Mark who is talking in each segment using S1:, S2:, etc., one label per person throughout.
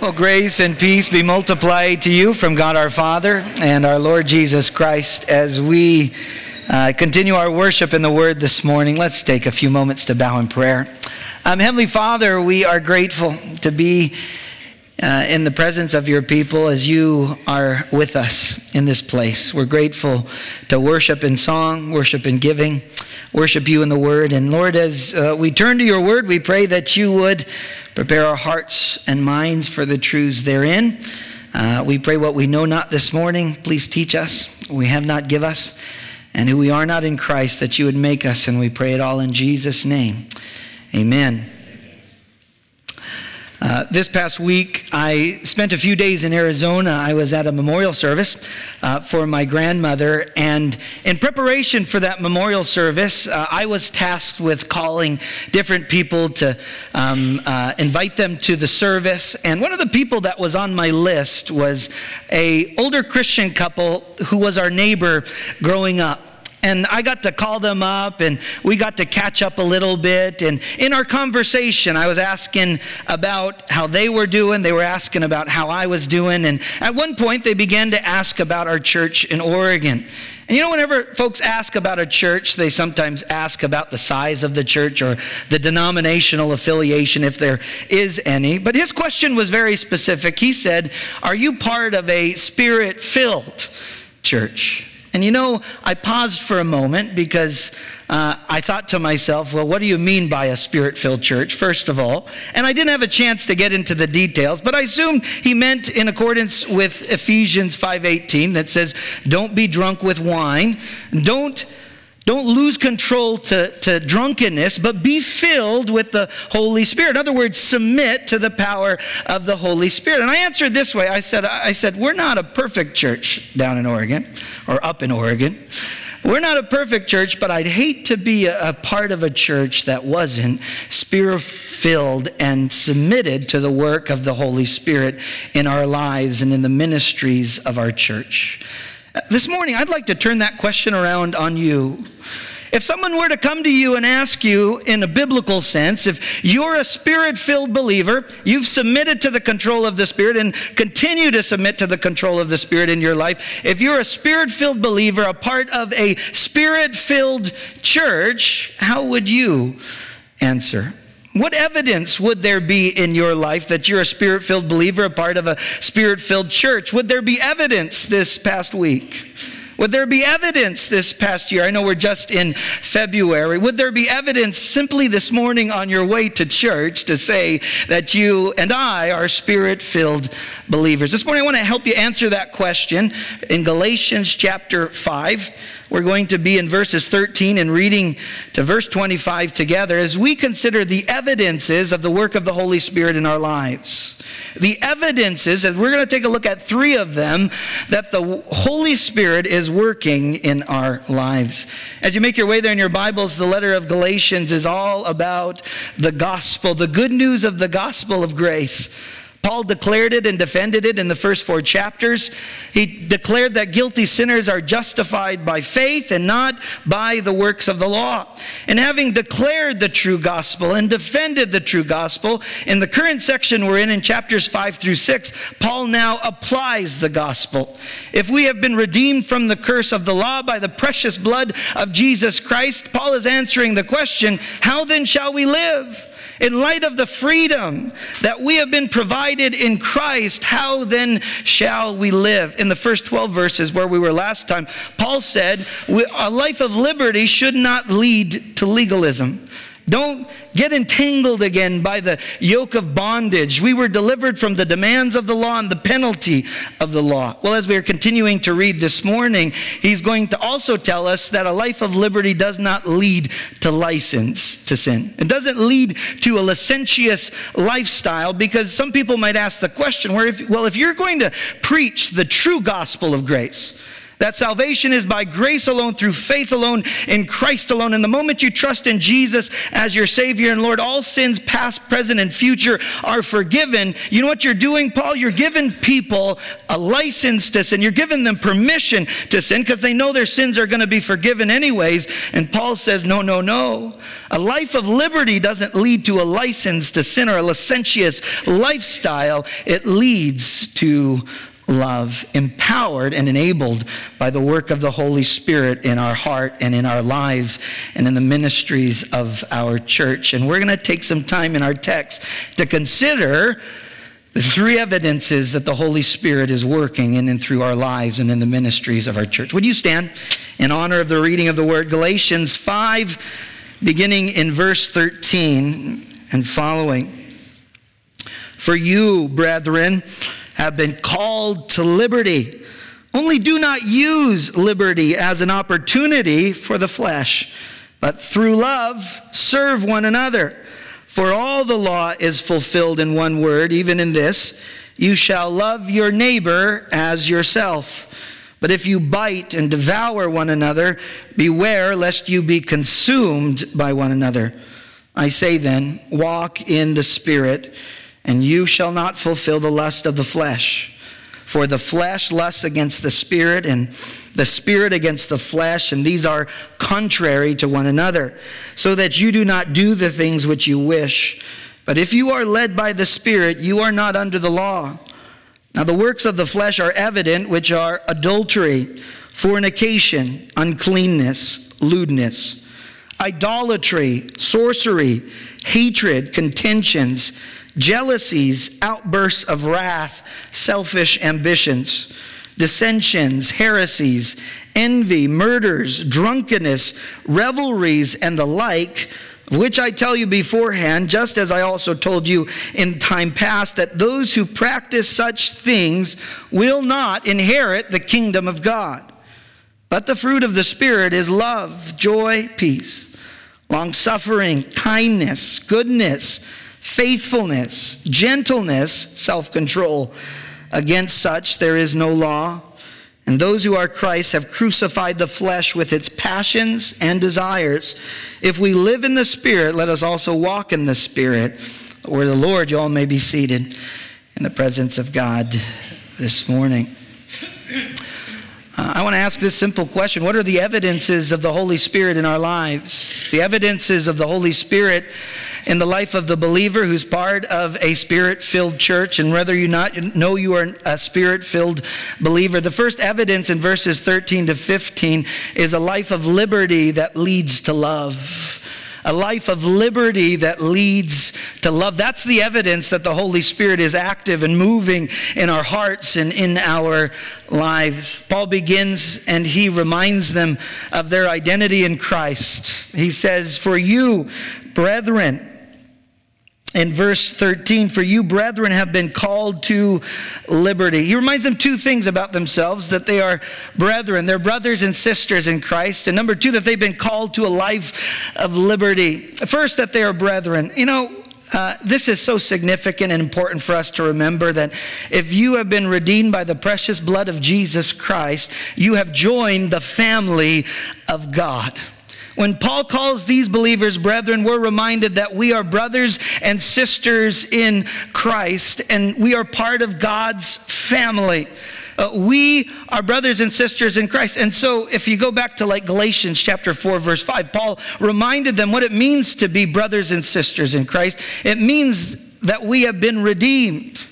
S1: Well, grace and peace be multiplied to you from God our Father and our Lord Jesus Christ as we uh, continue our worship in the Word this morning. Let's take a few moments to bow in prayer. Um, Heavenly Father, we are grateful to be uh, in the presence of your people as you are with us in this place. We're grateful to worship in song, worship in giving, worship you in the Word. And Lord, as uh, we turn to your Word, we pray that you would Prepare our hearts and minds for the truths therein. Uh, we pray what we know not this morning. Please teach us. We have not give us. And who we are not in Christ, that you would make us. And we pray it all in Jesus' name. Amen. Uh, this past week, I spent a few days in Arizona. I was at a memorial service uh, for my grandmother, and in preparation for that memorial service, uh, I was tasked with calling different people to um, uh, invite them to the service. And one of the people that was on my list was a older Christian couple who was our neighbor growing up. And I got to call them up and we got to catch up a little bit. And in our conversation, I was asking about how they were doing. They were asking about how I was doing. And at one point, they began to ask about our church in Oregon. And you know, whenever folks ask about a church, they sometimes ask about the size of the church or the denominational affiliation, if there is any. But his question was very specific. He said, Are you part of a spirit filled church? And you know, I paused for a moment because uh, I thought to myself, well, what do you mean by a spirit filled church, first of all? And I didn't have a chance to get into the details, but I assumed he meant in accordance with Ephesians 5.18 that says, don't be drunk with wine. Don't don't lose control to, to drunkenness, but be filled with the Holy Spirit. In other words, submit to the power of the Holy Spirit. And I answered this way I said, I said, We're not a perfect church down in Oregon or up in Oregon. We're not a perfect church, but I'd hate to be a, a part of a church that wasn't spirit filled and submitted to the work of the Holy Spirit in our lives and in the ministries of our church. This morning, I'd like to turn that question around on you. If someone were to come to you and ask you in a biblical sense, if you're a spirit filled believer, you've submitted to the control of the Spirit and continue to submit to the control of the Spirit in your life, if you're a spirit filled believer, a part of a spirit filled church, how would you answer? What evidence would there be in your life that you're a spirit filled believer, a part of a spirit filled church? Would there be evidence this past week? Would there be evidence this past year? I know we're just in February. Would there be evidence simply this morning on your way to church to say that you and I are spirit filled believers? This morning I want to help you answer that question in Galatians chapter 5. We're going to be in verses 13 and reading to verse 25 together as we consider the evidences of the work of the Holy Spirit in our lives. The evidences, and we're going to take a look at three of them, that the Holy Spirit is working in our lives. As you make your way there in your Bibles, the letter of Galatians is all about the gospel, the good news of the gospel of grace. Paul declared it and defended it in the first four chapters. He declared that guilty sinners are justified by faith and not by the works of the law. And having declared the true gospel and defended the true gospel, in the current section we're in, in chapters 5 through 6, Paul now applies the gospel. If we have been redeemed from the curse of the law by the precious blood of Jesus Christ, Paul is answering the question how then shall we live? In light of the freedom that we have been provided in Christ, how then shall we live? In the first 12 verses where we were last time, Paul said, a life of liberty should not lead to legalism. Don't get entangled again by the yoke of bondage. We were delivered from the demands of the law and the penalty of the law. Well, as we are continuing to read this morning, he's going to also tell us that a life of liberty does not lead to license to sin. It doesn't lead to a licentious lifestyle because some people might ask the question, where if, well, if you're going to preach the true gospel of grace, that salvation is by grace alone, through faith alone, in Christ alone. And the moment you trust in Jesus as your Savior and Lord, all sins, past, present, and future, are forgiven. You know what you're doing, Paul? You're giving people a license to sin. You're giving them permission to sin because they know their sins are going to be forgiven anyways. And Paul says, no, no, no. A life of liberty doesn't lead to a license to sin or a licentious lifestyle, it leads to love, empowered and enabled by the work of the Holy Spirit in our heart and in our lives and in the ministries of our church. And we're going to take some time in our text to consider the three evidences that the Holy Spirit is working in and through our lives and in the ministries of our church. Would you stand in honor of the reading of the word? Galatians 5, beginning in verse 13 and following. For you, brethren, have been called to liberty. Only do not use liberty as an opportunity for the flesh, but through love serve one another. For all the law is fulfilled in one word, even in this you shall love your neighbor as yourself. But if you bite and devour one another, beware lest you be consumed by one another. I say then, walk in the Spirit and you shall not fulfill the lust of the flesh. For the flesh lusts against the spirit, and the spirit against the flesh, and these are contrary to one another, so that you do not do the things which you wish. But if you are led by the Spirit, you are not under the law. Now, the works of the flesh are evident, which are adultery, fornication, uncleanness, lewdness, idolatry, sorcery, hatred, contentions jealousies, outbursts of wrath, selfish ambitions, dissensions, heresies, envy, murders, drunkenness, revelries, and the like, of which I tell you beforehand, just as I also told you in time past, that those who practice such things will not inherit the kingdom of God. But the fruit of the Spirit is love, joy, peace, long suffering, kindness, goodness faithfulness, gentleness, self control. Against such there is no law. And those who are Christ have crucified the flesh with its passions and desires. If we live in the Spirit, let us also walk in the Spirit. Where the Lord, you all may be seated in the presence of God this morning. Uh, I want to ask this simple question What are the evidences of the Holy Spirit in our lives? The evidences of the Holy Spirit in the life of the believer who's part of a spirit filled church, and whether you not know you are a spirit filled believer. The first evidence in verses 13 to 15 is a life of liberty that leads to love a life of liberty that leads to love. That's the evidence that the Holy Spirit is active and moving in our hearts and in our lives. Paul begins and he reminds them of their identity in Christ. He says, For you, brethren, in verse 13, for you, brethren, have been called to liberty. He reminds them two things about themselves that they are brethren, they're brothers and sisters in Christ. And number two, that they've been called to a life of liberty. First, that they are brethren. You know, uh, this is so significant and important for us to remember that if you have been redeemed by the precious blood of Jesus Christ, you have joined the family of God. When Paul calls these believers brethren, we're reminded that we are brothers and sisters in Christ and we are part of God's family. Uh, we are brothers and sisters in Christ. And so, if you go back to like Galatians chapter 4, verse 5, Paul reminded them what it means to be brothers and sisters in Christ. It means that we have been redeemed.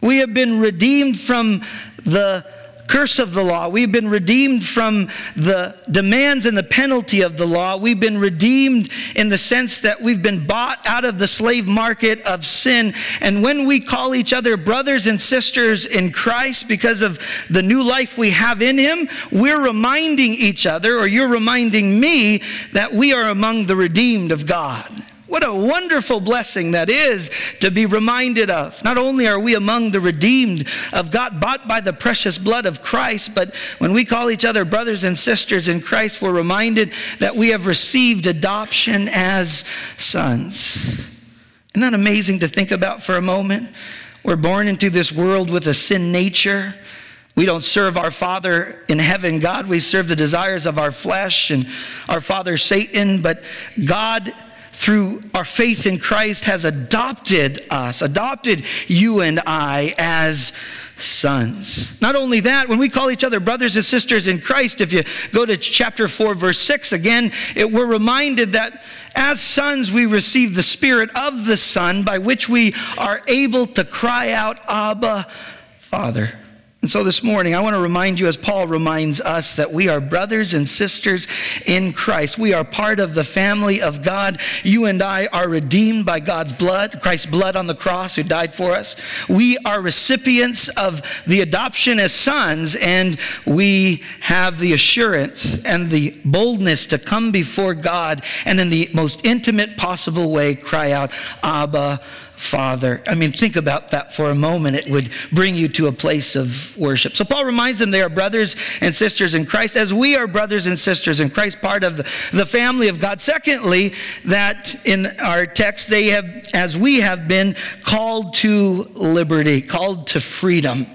S1: We have been redeemed from the curse of the law. We've been redeemed from the demands and the penalty of the law. We've been redeemed in the sense that we've been bought out of the slave market of sin. And when we call each other brothers and sisters in Christ because of the new life we have in Him, we're reminding each other, or you're reminding me, that we are among the redeemed of God. What a wonderful blessing that is to be reminded of. Not only are we among the redeemed of God, bought by the precious blood of Christ, but when we call each other brothers and sisters in Christ, we're reminded that we have received adoption as sons. Isn't that amazing to think about for a moment? We're born into this world with a sin nature. We don't serve our Father in heaven, God. We serve the desires of our flesh and our Father Satan. But God, through our faith in Christ, has adopted us, adopted you and I as sons. Not only that, when we call each other brothers and sisters in Christ, if you go to chapter 4, verse 6, again, it, we're reminded that as sons we receive the Spirit of the Son by which we are able to cry out, Abba, Father. And so this morning, I want to remind you, as Paul reminds us, that we are brothers and sisters in Christ. We are part of the family of God. You and I are redeemed by God's blood, Christ's blood on the cross, who died for us. We are recipients of the adoption as sons, and we have the assurance and the boldness to come before God and in the most intimate possible way cry out, Abba, Father. I mean, think about that for a moment. It would bring you to a place of worship. So Paul reminds them they are brothers and sisters in Christ, as we are brothers and sisters in Christ, part of the, family of God. Secondly, that in our text, they have, as we have been, called to liberty, called to freedom.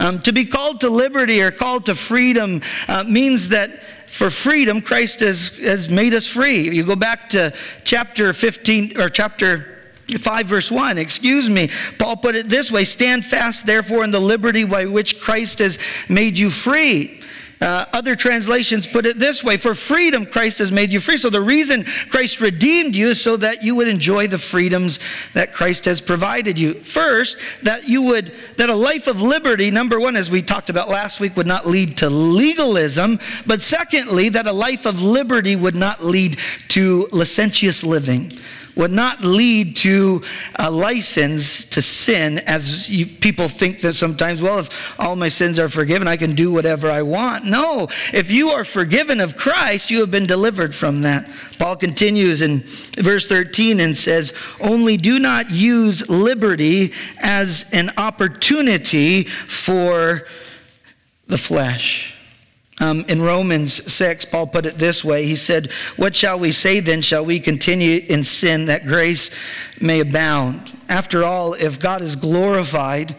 S1: Um, to be called to liberty or called to freedom uh, means that for freedom, Christ has, has made us free. You go back to chapter 15 or chapter 5 verse 1, excuse me. Paul put it this way Stand fast, therefore, in the liberty by which Christ has made you free. Uh, other translations put it this way For freedom, Christ has made you free. So the reason Christ redeemed you is so that you would enjoy the freedoms that Christ has provided you. First, that you would, that a life of liberty, number one, as we talked about last week, would not lead to legalism. But secondly, that a life of liberty would not lead to licentious living would not lead to a license to sin, as you, people think that sometimes, well, if all my sins are forgiven, I can do whatever I want. No, if you are forgiven of Christ, you have been delivered from that. Paul continues in verse 13 and says, Only do not use liberty as an opportunity for the flesh. Um, in Romans 6, Paul put it this way He said, What shall we say then? Shall we continue in sin that grace may abound? After all, if God is glorified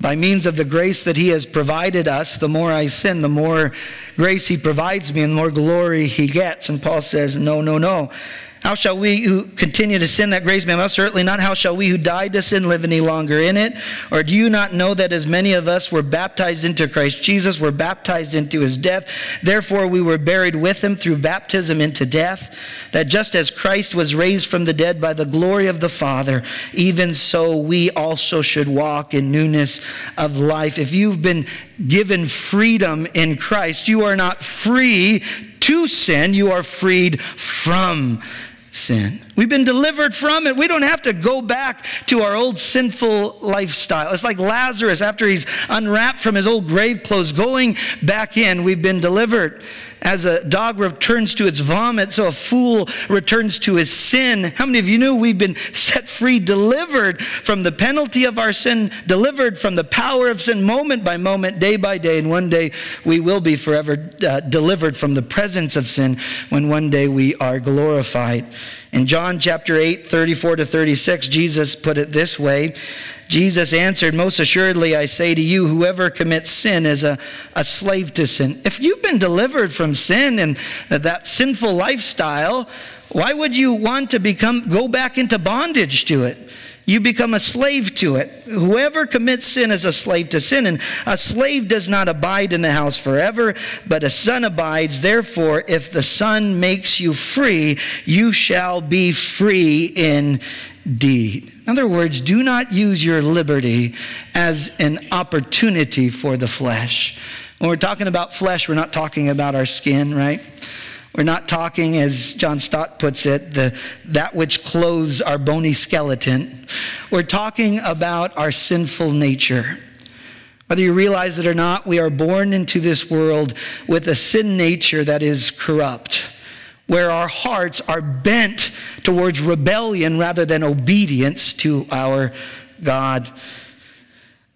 S1: by means of the grace that He has provided us, the more I sin, the more grace He provides me and the more glory He gets. And Paul says, No, no, no. How shall we who continue to sin that grace may well? Certainly not. How shall we who died to sin live any longer in it? Or do you not know that as many of us were baptized into Christ Jesus, were baptized into his death? Therefore we were buried with him through baptism into death, that just as Christ was raised from the dead by the glory of the Father, even so we also should walk in newness of life. If you've been given freedom in Christ, you are not free to sin, you are freed from sin. We've been delivered from it. We don't have to go back to our old sinful lifestyle. It's like Lazarus after he's unwrapped from his old grave clothes, going back in. We've been delivered. As a dog returns to its vomit, so a fool returns to his sin. How many of you knew we've been set free, delivered from the penalty of our sin, delivered from the power of sin, moment by moment, day by day, and one day we will be forever uh, delivered from the presence of sin when one day we are glorified. In John chapter 8, 34 to 36, Jesus put it this way Jesus answered, Most assuredly, I say to you, whoever commits sin is a, a slave to sin. If you've been delivered from sin and that sinful lifestyle, why would you want to become go back into bondage to it? You become a slave to it. Whoever commits sin is a slave to sin, and a slave does not abide in the house forever, but a son abides. Therefore, if the son makes you free, you shall be free indeed. In other words, do not use your liberty as an opportunity for the flesh. When we're talking about flesh, we're not talking about our skin, right? We're not talking, as John Stott puts it, the, that which clothes our bony skeleton. We're talking about our sinful nature. Whether you realize it or not, we are born into this world with a sin nature that is corrupt where our hearts are bent towards rebellion rather than obedience to our God.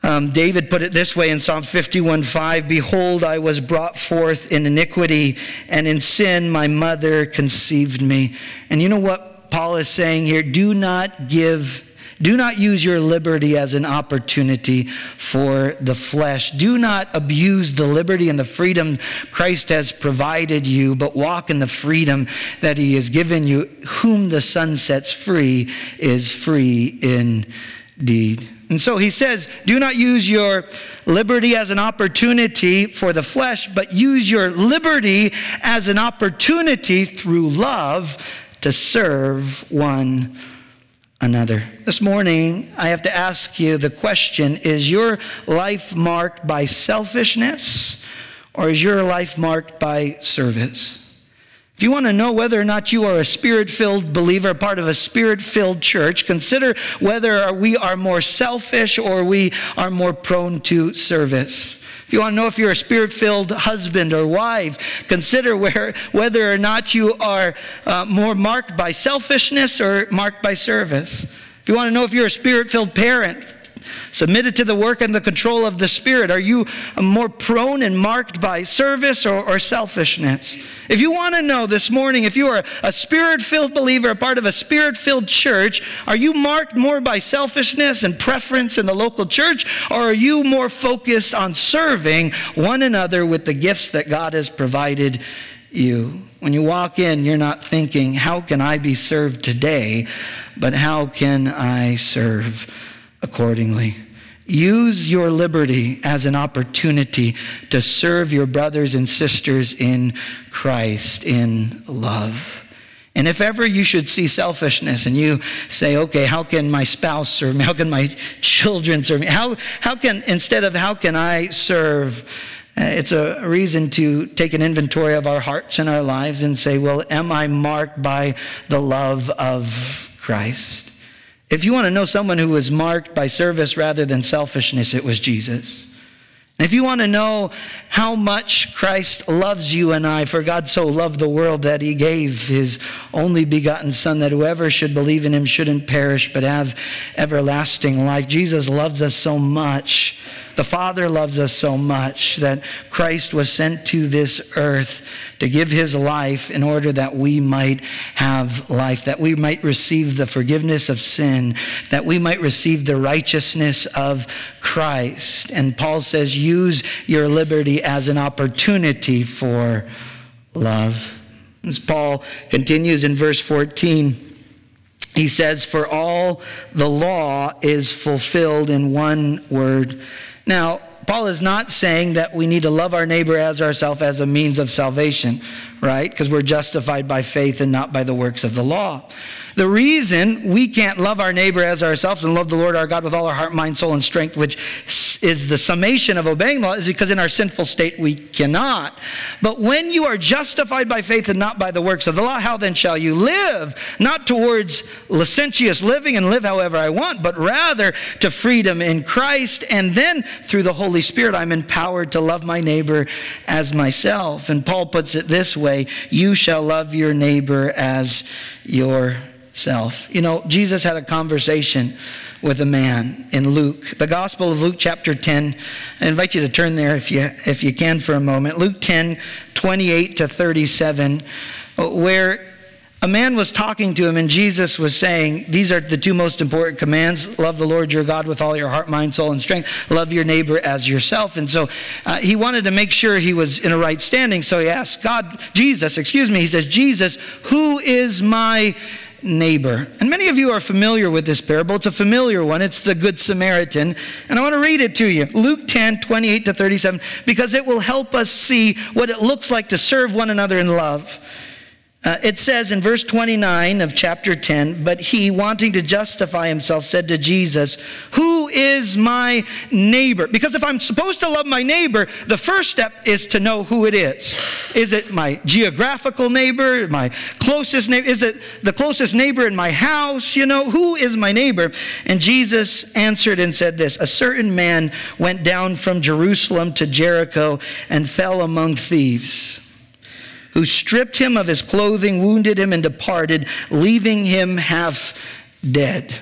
S1: Um, David put it this way in Psalm 51 5 Behold, I was brought forth in iniquity, and in sin my mother conceived me. And you know what Paul is saying here? Do not give Do not use your liberty as an opportunity for the flesh. Do not abuse the liberty and the freedom Christ has provided you, but walk in the freedom that he has given you. Whom the Son sets free is free indeed. And so he says, do not use your liberty as an opportunity for the flesh, but use your liberty as an opportunity through love to serve one another. This morning, I have to ask you the question Is your life marked by selfishness or is your life marked by service? If you want to know whether or not you are a spirit filled believer, part of a spirit filled church, consider whether we are more selfish or we are more prone to service. If you want to know if you're a spirit filled husband or wife, consider where, whether or not you are uh, more marked by selfishness or marked by service. If you want to know if you're a spirit filled parent, submitted to the work and the control of the Spirit? Are you more prone and marked by service or, or selfishness? If you want to know this morning, if you are a spirit filled believer, a part of a spirit filled church, are you marked more by selfishness and preference in the local church, or are you more focused on serving one another with the gifts that God has provided you? When you walk in, you're not thinking, how can I be served today? But how can I serve accordingly? Use your liberty as an opportunity to serve your brothers and sisters in Christ in love. And if ever you should see selfishness and you say, okay, how can my spouse serve me? How can my children serve me? How, how can, instead of how can I serve, uh, it's a reason to take an inventory of our hearts and our lives and say, well, am I marked by the love of Christ? If you want to know someone who was marked by service rather than selfishness, it was Jesus. If you want to know how much Christ loves you and I, for God so loved the world that he gave his only begotten Son, that whoever should believe in him shouldn't perish but have everlasting life. Jesus loves us so much the Father loves us so much that Christ was sent to this earth to give his life in order that we might have life, that we might receive the forgiveness of sin, that we might receive the righteousness of Christ. And Paul says, use your liberty as an opportunity for love. As Paul continues in verse 14, he says, For all the law is fulfilled in one word now, Paul is not saying that we need to love our neighbor as ourselves as a means of salvation, right? Because we're justified by faith and not by the works of the law. The reason we can't love our neighbor as ourselves and love the Lord our God with all our heart, mind, soul, and strength, which is the summation of obeying the law, is because in our sinful state we cannot. But when you are justified by faith and not by the works of the law, how then shall you live? Not towards licentious living and live however I want, but rather to freedom in Christ. And then through the Holy Spirit, I'm empowered to love my neighbor as myself. And Paul puts it this way You shall love your neighbor as your self. You know, Jesus had a conversation with a man in Luke, the Gospel of Luke, chapter 10. I invite you to turn there if you, if you can for a moment. Luke 10, 28 to 37, where a man was talking to him, and Jesus was saying, These are the two most important commands love the Lord your God with all your heart, mind, soul, and strength. Love your neighbor as yourself. And so uh, he wanted to make sure he was in a right standing. So he asked God, Jesus, excuse me, he says, Jesus, who is my neighbor. And many of you are familiar with this parable. It's a familiar one. It's the Good Samaritan. And I want to read it to you Luke 10, 28 to 37, because it will help us see what it looks like to serve one another in love. Uh, it says in verse 29 of chapter 10, but he, wanting to justify himself, said to Jesus, Who is my neighbor? Because if I'm supposed to love my neighbor, the first step is to know who it is. Is it my geographical neighbor, my closest neighbor? Is it the closest neighbor in my house? You know, who is my neighbor? And Jesus answered and said this A certain man went down from Jerusalem to Jericho and fell among thieves who stripped him of his clothing, wounded him, and departed, leaving him half dead.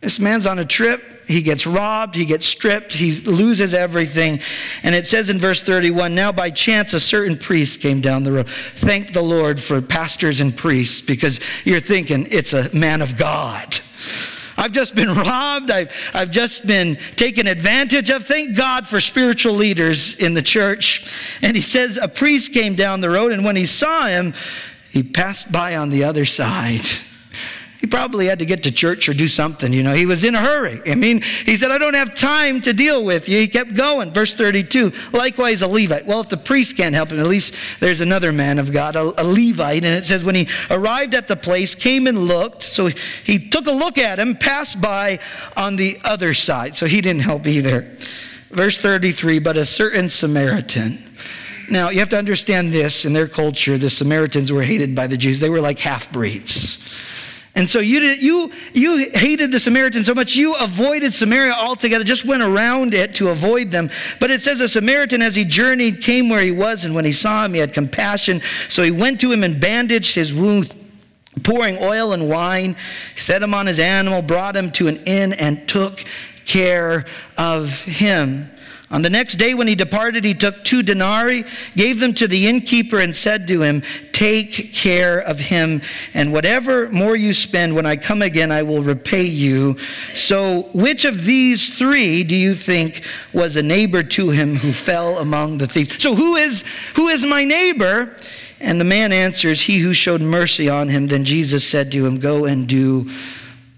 S1: This man's on a trip. He gets robbed, he gets stripped, he loses everything. And it says in verse 31 Now by chance a certain priest came down the road. Thank the Lord for pastors and priests because you're thinking it's a man of God. I've just been robbed. I've, I've just been taken advantage of. Thank God for spiritual leaders in the church. And he says, A priest came down the road, and when he saw him, he passed by on the other side. He probably had to get to church or do something, you know. He was in a hurry. I mean, he said, I don't have time to deal with you. He kept going. Verse 32 likewise, a Levite. Well, if the priest can't help him, at least there's another man of God, a, a Levite. And it says, when he arrived at the place, came and looked. So he took a look at him, passed by on the other side. So he didn't help either. Verse 33 But a certain Samaritan, now, you have to understand this in their culture, the Samaritans were hated by the Jews. They were like half breeds. And so you, did, you, you hated the Samaritans so much, you avoided Samaria altogether, just went around it to avoid them. But it says a Samaritan, as he journeyed, came where he was, and when he saw him, he had compassion. So he went to him and bandaged his wound, pouring oil and wine, set him on his animal, brought him to an inn, and took care of him. On the next day, when he departed, he took two denarii, gave them to the innkeeper, and said to him, Take care of him, and whatever more you spend, when I come again, I will repay you. So, which of these three do you think was a neighbor to him who fell among the thieves? So, who is, who is my neighbor? And the man answers, He who showed mercy on him. Then Jesus said to him, Go and do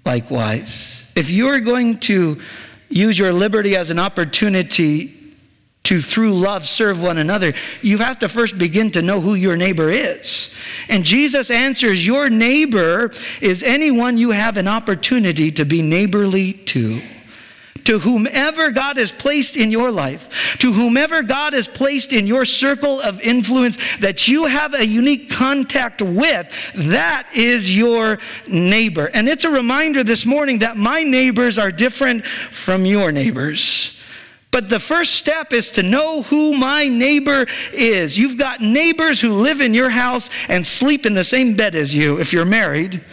S1: likewise. If you're going to use your liberty as an opportunity to, through love, serve one another, you have to first begin to know who your neighbor is. And Jesus answers, Your neighbor is anyone you have an opportunity to be neighborly to to whomever God has placed in your life, to whomever God has placed in your circle of influence that you have a unique contact with, that is your neighbor. And it's a reminder this morning that my neighbors are different from your neighbors. But the first step is to know who my neighbor is. You've got neighbors who live in your house and sleep in the same bed as you if you're married.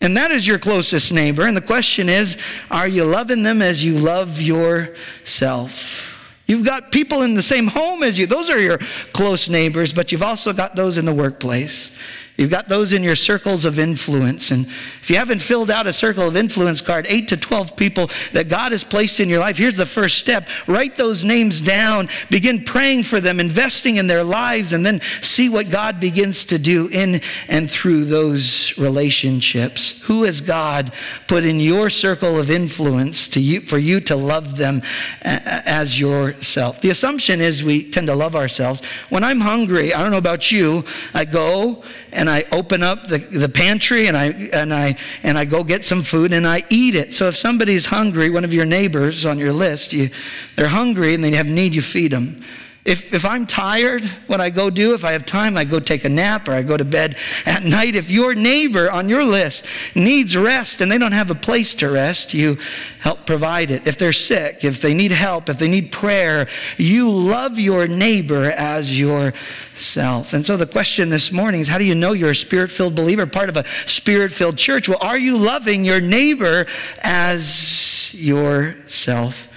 S1: And that is your closest neighbor. And the question is are you loving them as you love yourself? You've got people in the same home as you. Those are your close neighbors, but you've also got those in the workplace. You've got those in your circles of influence. And if you haven't filled out a circle of influence card, 8 to 12 people that God has placed in your life, here's the first step. Write those names down, begin praying for them, investing in their lives, and then see what God begins to do in and through those relationships. Who has God put in your circle of influence to you, for you to love them as yourself? The assumption is we tend to love ourselves. When I'm hungry, I don't know about you, I go and I open up the, the pantry and I, and, I, and I go get some food and I eat it. So if somebody's hungry, one of your neighbors on your list, you, they're hungry and they have need, you feed them. If, if I'm tired, what I go do, if I have time, I go take a nap or I go to bed at night. If your neighbor on your list needs rest and they don't have a place to rest, you help provide it. If they're sick, if they need help, if they need prayer, you love your neighbor as yourself. And so the question this morning is how do you know you're a spirit filled believer, part of a spirit filled church? Well, are you loving your neighbor as yourself?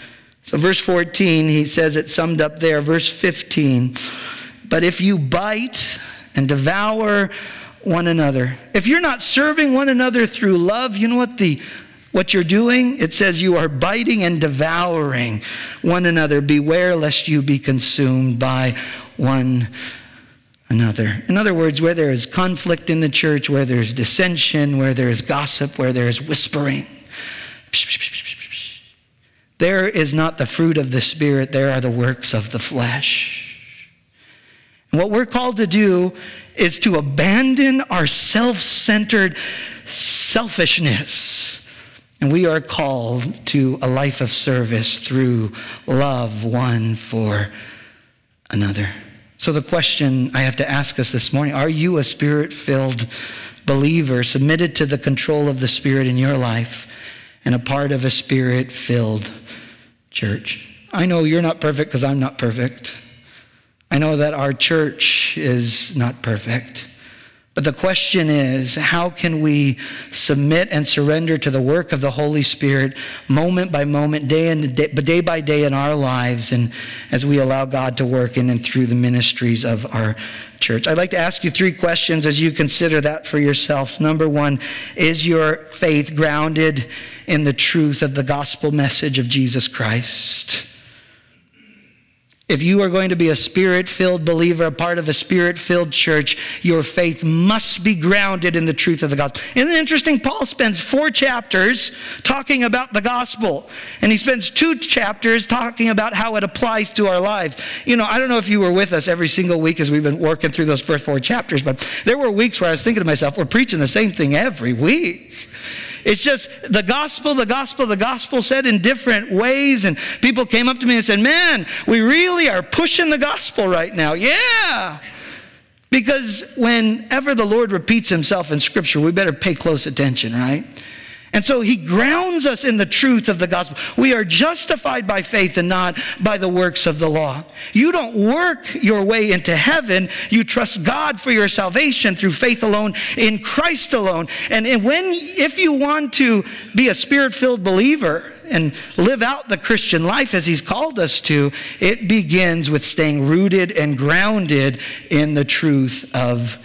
S1: So, verse 14, he says it summed up there. Verse 15, but if you bite and devour one another, if you're not serving one another through love, you know what the what you're doing? It says you are biting and devouring one another. Beware lest you be consumed by one another. In other words, where there is conflict in the church, where there's dissension, where there is gossip, where there is whispering, there is not the fruit of the Spirit, there are the works of the flesh. And what we're called to do is to abandon our self centered selfishness. And we are called to a life of service through love one for another. So, the question I have to ask us this morning are you a spirit filled believer submitted to the control of the Spirit in your life and a part of a spirit filled church. I know you're not perfect because I'm not perfect. I know that our church is not perfect. But the question is, how can we submit and surrender to the work of the Holy Spirit moment by moment, day, and day, day by day in our lives, and as we allow God to work in and through the ministries of our church? I'd like to ask you three questions as you consider that for yourselves. Number one, is your faith grounded in the truth of the gospel message of Jesus Christ? If you are going to be a spirit filled believer, a part of a spirit filled church, your faith must be grounded in the truth of the gospel. Isn't it interesting? Paul spends four chapters talking about the gospel, and he spends two chapters talking about how it applies to our lives. You know, I don't know if you were with us every single week as we've been working through those first four chapters, but there were weeks where I was thinking to myself, we're preaching the same thing every week. It's just the gospel, the gospel, the gospel said in different ways. And people came up to me and said, Man, we really are pushing the gospel right now. Yeah. Because whenever the Lord repeats himself in Scripture, we better pay close attention, right? And so he grounds us in the truth of the gospel. We are justified by faith and not by the works of the law. You don't work your way into heaven. You trust God for your salvation through faith alone in Christ alone. And when, if you want to be a spirit filled believer, and live out the Christian life as He's called us to, it begins with staying rooted and grounded in the truth of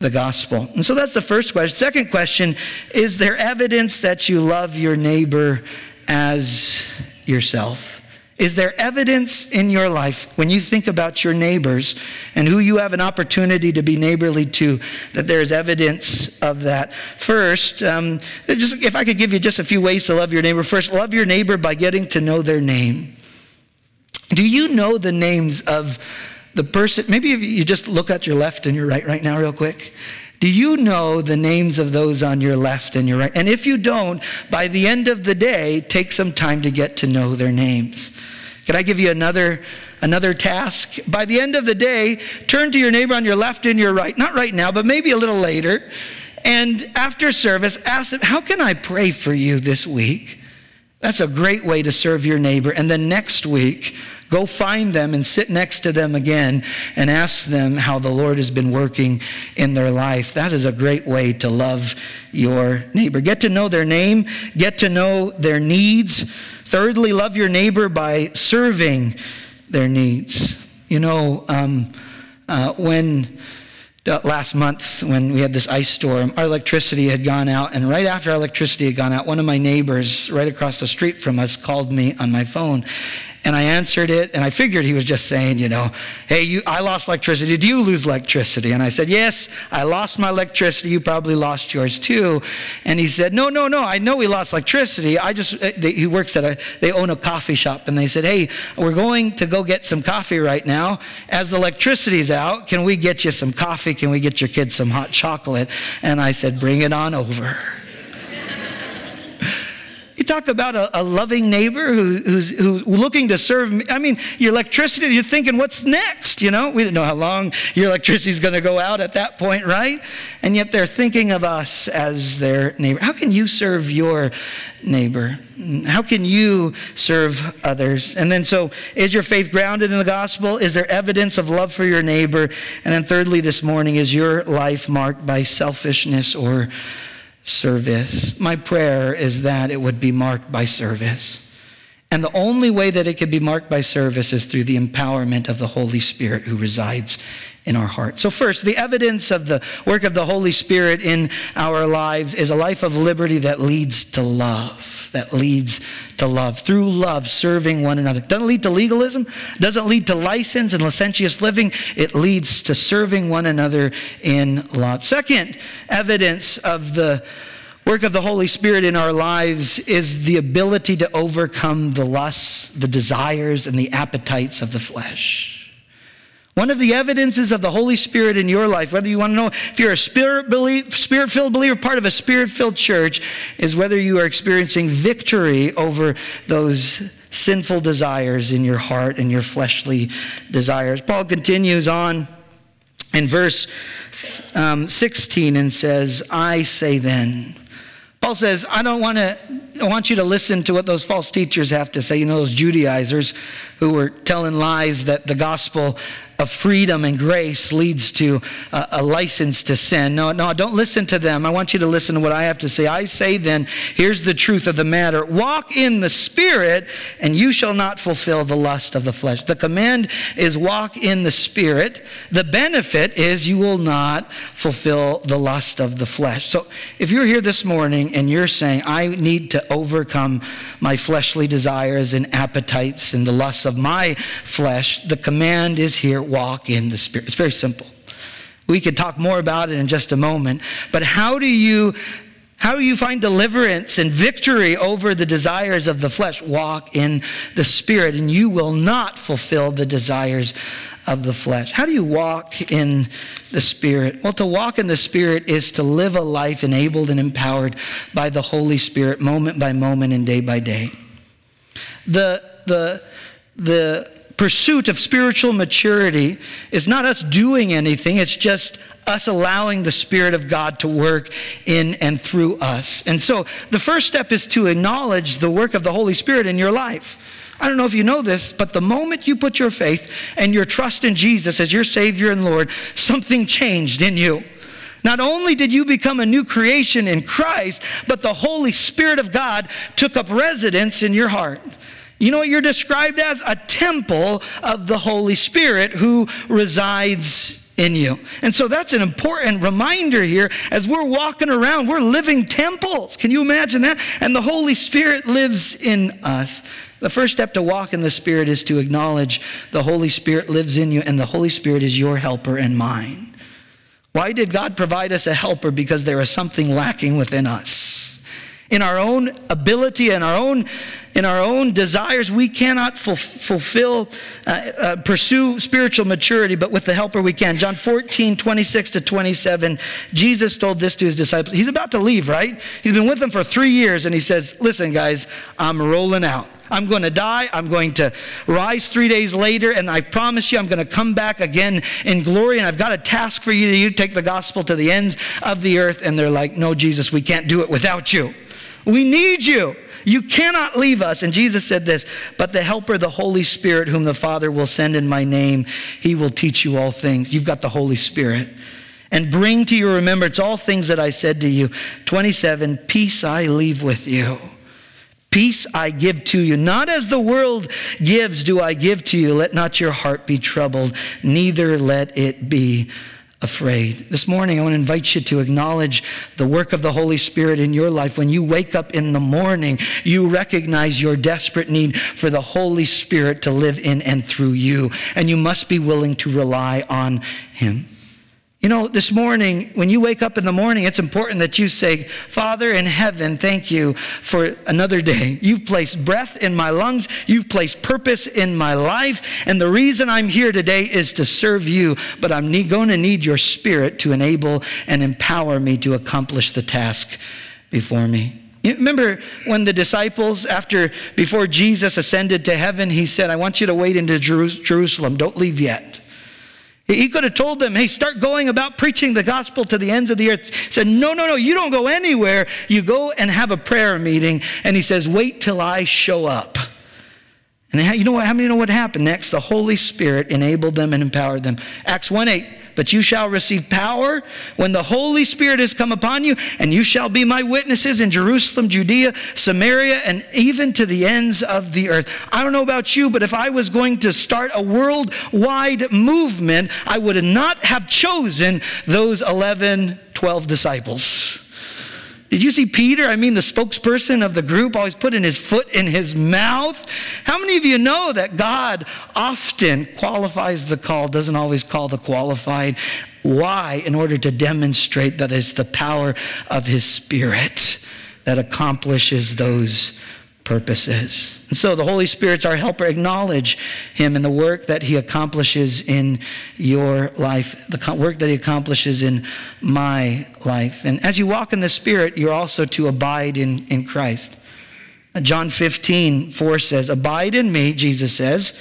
S1: the gospel. And so that's the first question. Second question is there evidence that you love your neighbor as yourself? Is there evidence in your life when you think about your neighbors and who you have an opportunity to be neighborly to that there's evidence of that? First, um, just if I could give you just a few ways to love your neighbor. First, love your neighbor by getting to know their name. Do you know the names of the person, maybe if you just look at your left and your right right now, real quick. Do you know the names of those on your left and your right? And if you don't, by the end of the day, take some time to get to know their names. Can I give you another, another task? By the end of the day, turn to your neighbor on your left and your right, not right now, but maybe a little later. And after service, ask them, How can I pray for you this week? That's a great way to serve your neighbor. And then next week, Go find them and sit next to them again and ask them how the Lord has been working in their life. That is a great way to love your neighbor. Get to know their name, get to know their needs. Thirdly, love your neighbor by serving their needs. You know, um, uh, when uh, last month when we had this ice storm, our electricity had gone out. And right after our electricity had gone out, one of my neighbors right across the street from us called me on my phone. And I answered it, and I figured he was just saying, you know, hey, you, I lost electricity. Did you lose electricity? And I said, yes, I lost my electricity. You probably lost yours too. And he said, no, no, no. I know we lost electricity. I just, uh, they, he works at a, they own a coffee shop, and they said, hey, we're going to go get some coffee right now. As the electricity's out, can we get you some coffee? Can we get your kids some hot chocolate? And I said, bring it on over. Talk about a, a loving neighbor who, who's, who's looking to serve me. I mean, your electricity, you're thinking, what's next? You know, we didn't know how long your electricity is going to go out at that point, right? And yet they're thinking of us as their neighbor. How can you serve your neighbor? How can you serve others? And then, so is your faith grounded in the gospel? Is there evidence of love for your neighbor? And then, thirdly, this morning, is your life marked by selfishness or service. My prayer is that it would be marked by service. And the only way that it could be marked by service is through the empowerment of the Holy Spirit who resides in our hearts. So, first, the evidence of the work of the Holy Spirit in our lives is a life of liberty that leads to love that leads to love. Through love, serving one another. Doesn't lead to legalism, doesn't lead to license and licentious living. It leads to serving one another in love. Second evidence of the work of the Holy Spirit in our lives is the ability to overcome the lusts, the desires, and the appetites of the flesh. One of the evidences of the Holy Spirit in your life, whether you want to know if you're a spirit filled believer, part of a spirit filled church, is whether you are experiencing victory over those sinful desires in your heart and your fleshly desires. Paul continues on in verse um, 16 and says, I say then. Paul says, I don't want to want you to listen to what those false teachers have to say. You know, those Judaizers who were telling lies that the gospel of freedom and grace leads to a, a, license to sin. No, no, don't listen to them. I want you to listen to what I have to say. I say then, here's the truth of the matter walk in the Spirit, and you shall not fulfill the lust of the flesh. The command is walk in the Spirit. The benefit is you will not fulfill the lust of the flesh. So if you're here this morning and you're saying, I need to overcome my fleshly desires and appetites and the lusts of my flesh, the command is here walk in the Spirit. It's very simple. We could talk more about it in just a moment. But how do you how do you find deliverance and victory over the desires of the flesh? Walk in the Spirit, and you will not fulfill the desires of the flesh. How do you walk in the Spirit? Well, to walk in the Spirit is to live a life enabled and empowered by the Holy Spirit, moment by moment and day by day. The, the, the pursuit of spiritual maturity is not us doing anything, it's just us allowing the Spirit of God to work in and through us. And so the first step is to acknowledge the work of the Holy Spirit in your life. I don't know if you know this, but the moment you put your faith and your trust in Jesus as your Savior and Lord, something changed in you. Not only did you become a new creation in Christ, but the Holy Spirit of God took up residence in your heart. You know what you're described as? A temple of the Holy Spirit who resides in you. And so that's an important reminder here as we're walking around, we're living temples. Can you imagine that? And the Holy Spirit lives in us. The first step to walk in the Spirit is to acknowledge the Holy Spirit lives in you and the Holy Spirit is your helper and mine. Why did God provide us a helper? Because there is something lacking within us in our own ability and our own in our own desires we cannot fulfill uh, uh, pursue spiritual maturity but with the helper we can john 14 26 to 27 jesus told this to his disciples he's about to leave right he's been with them for three years and he says listen guys i'm rolling out I'm going to die. I'm going to rise three days later, and I promise you, I'm going to come back again in glory. And I've got a task for you to take the gospel to the ends of the earth. And they're like, No, Jesus, we can't do it without you. We need you. You cannot leave us. And Jesus said this, but the helper, the Holy Spirit, whom the Father will send in my name, he will teach you all things. You've got the Holy Spirit. And bring to your remembrance all things that I said to you. 27, peace I leave with you. Peace I give to you. Not as the world gives do I give to you. Let not your heart be troubled, neither let it be afraid. This morning, I want to invite you to acknowledge the work of the Holy Spirit in your life. When you wake up in the morning, you recognize your desperate need for the Holy Spirit to live in and through you, and you must be willing to rely on Him. You know, this morning, when you wake up in the morning, it's important that you say, Father in heaven, thank you for another day. You've placed breath in my lungs. You've placed purpose in my life. And the reason I'm here today is to serve you, but I'm going to need your spirit to enable and empower me to accomplish the task before me. You remember when the disciples, after, before Jesus ascended to heaven, he said, I want you to wait into Jerusalem. Don't leave yet. He could have told them, hey, start going about preaching the gospel to the ends of the earth. He said, no, no, no, you don't go anywhere. You go and have a prayer meeting. And he says, wait till I show up. And you know what? How many know what happened next? The Holy Spirit enabled them and empowered them. Acts 1 8. But you shall receive power when the Holy Spirit has come upon you, and you shall be my witnesses in Jerusalem, Judea, Samaria, and even to the ends of the earth. I don't know about you, but if I was going to start a worldwide movement, I would not have chosen those 11, 12 disciples. Did you see Peter? I mean, the spokesperson of the group always putting his foot in his mouth. How many of you know that God often qualifies the call, doesn't always call the qualified? Why? In order to demonstrate that it's the power of his spirit that accomplishes those purposes. And so the Holy Spirit's our helper. Acknowledge him and the work that he accomplishes in your life, the work that he accomplishes in my life. And as you walk in the Spirit, you're also to abide in, in Christ. John 15, 4 says, Abide in me, Jesus says,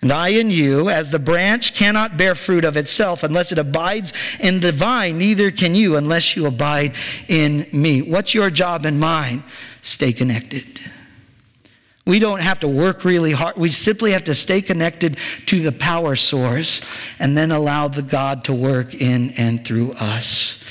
S1: and I in you, as the branch cannot bear fruit of itself unless it abides in the vine, neither can you unless you abide in me. What's your job and mine? Stay connected. We don't have to work really hard. We simply have to stay connected to the power source and then allow the God to work in and through us.